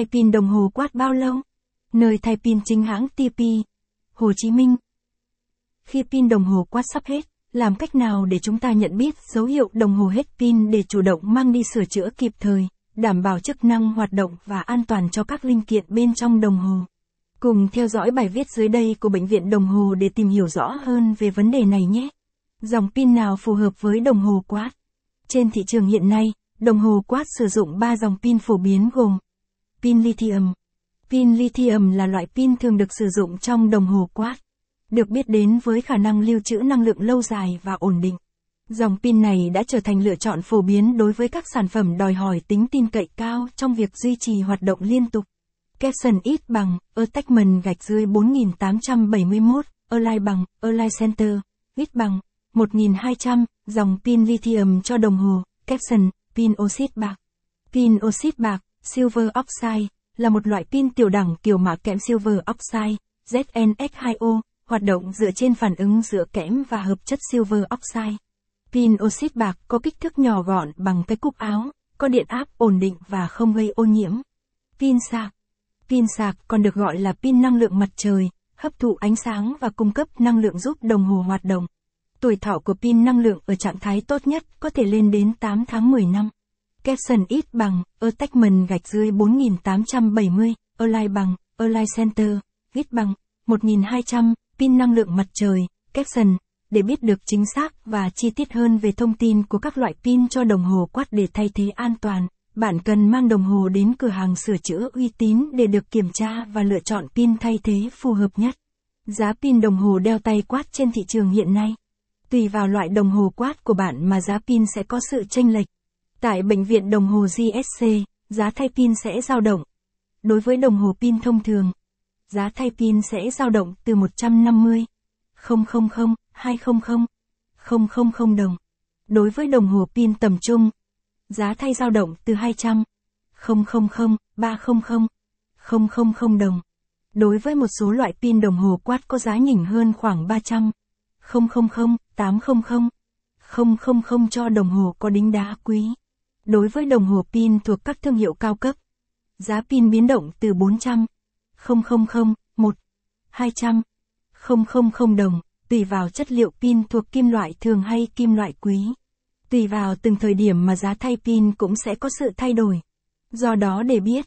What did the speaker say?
Thay pin đồng hồ quát bao lâu? Nơi thay pin chính hãng TP. Hồ Chí Minh. Khi pin đồng hồ quát sắp hết, làm cách nào để chúng ta nhận biết dấu hiệu đồng hồ hết pin để chủ động mang đi sửa chữa kịp thời, đảm bảo chức năng hoạt động và an toàn cho các linh kiện bên trong đồng hồ? Cùng theo dõi bài viết dưới đây của Bệnh viện Đồng Hồ để tìm hiểu rõ hơn về vấn đề này nhé. Dòng pin nào phù hợp với đồng hồ quát? Trên thị trường hiện nay, đồng hồ quát sử dụng 3 dòng pin phổ biến gồm pin lithium. Pin lithium là loại pin thường được sử dụng trong đồng hồ quát, được biết đến với khả năng lưu trữ năng lượng lâu dài và ổn định. Dòng pin này đã trở thành lựa chọn phổ biến đối với các sản phẩm đòi hỏi tính tin cậy cao trong việc duy trì hoạt động liên tục. Capson ít bằng, attachment gạch dưới 4871, Align bằng, Align Center, ít bằng, 1200, dòng pin lithium cho đồng hồ, Capson, pin oxit bạc. Pin oxit bạc, silver oxide, là một loại pin tiểu đẳng kiểu mạ kẽm silver oxide, ZnS2O, hoạt động dựa trên phản ứng giữa kẽm và hợp chất silver oxide. Pin oxit bạc có kích thước nhỏ gọn bằng cái cúc áo, có điện áp ổn định và không gây ô nhiễm. Pin sạc Pin sạc còn được gọi là pin năng lượng mặt trời, hấp thụ ánh sáng và cung cấp năng lượng giúp đồng hồ hoạt động. Tuổi thọ của pin năng lượng ở trạng thái tốt nhất có thể lên đến 8 tháng 10 năm. Caption ít bằng, attachment gạch dưới 4870, Align bằng, Align Center, ít bằng, 1200, pin năng lượng mặt trời, caption. để biết được chính xác và chi tiết hơn về thông tin của các loại pin cho đồng hồ quát để thay thế an toàn. Bạn cần mang đồng hồ đến cửa hàng sửa chữa uy tín để được kiểm tra và lựa chọn pin thay thế phù hợp nhất. Giá pin đồng hồ đeo tay quát trên thị trường hiện nay. Tùy vào loại đồng hồ quát của bạn mà giá pin sẽ có sự chênh lệch. Tại bệnh viện đồng hồ GSC, giá thay pin sẽ dao động. Đối với đồng hồ pin thông thường, giá thay pin sẽ dao động từ 150 000 200 000 đồng. Đối với đồng hồ pin tầm trung, giá thay dao động từ 200 000 300 000 đồng. Đối với một số loại pin đồng hồ quát có giá nhỉnh hơn khoảng 300 000 800 000 cho đồng hồ có đính đá quý. Đối với đồng hồ pin thuộc các thương hiệu cao cấp, giá pin biến động từ 400 000 1 200 000 đồng, tùy vào chất liệu pin thuộc kim loại thường hay kim loại quý. Tùy vào từng thời điểm mà giá thay pin cũng sẽ có sự thay đổi. Do đó để biết